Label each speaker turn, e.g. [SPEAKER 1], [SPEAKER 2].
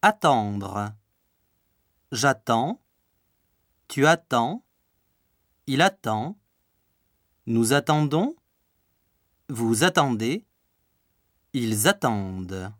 [SPEAKER 1] Attendre. J'attends. Tu attends. Il attend. Nous attendons. Vous attendez. Ils attendent.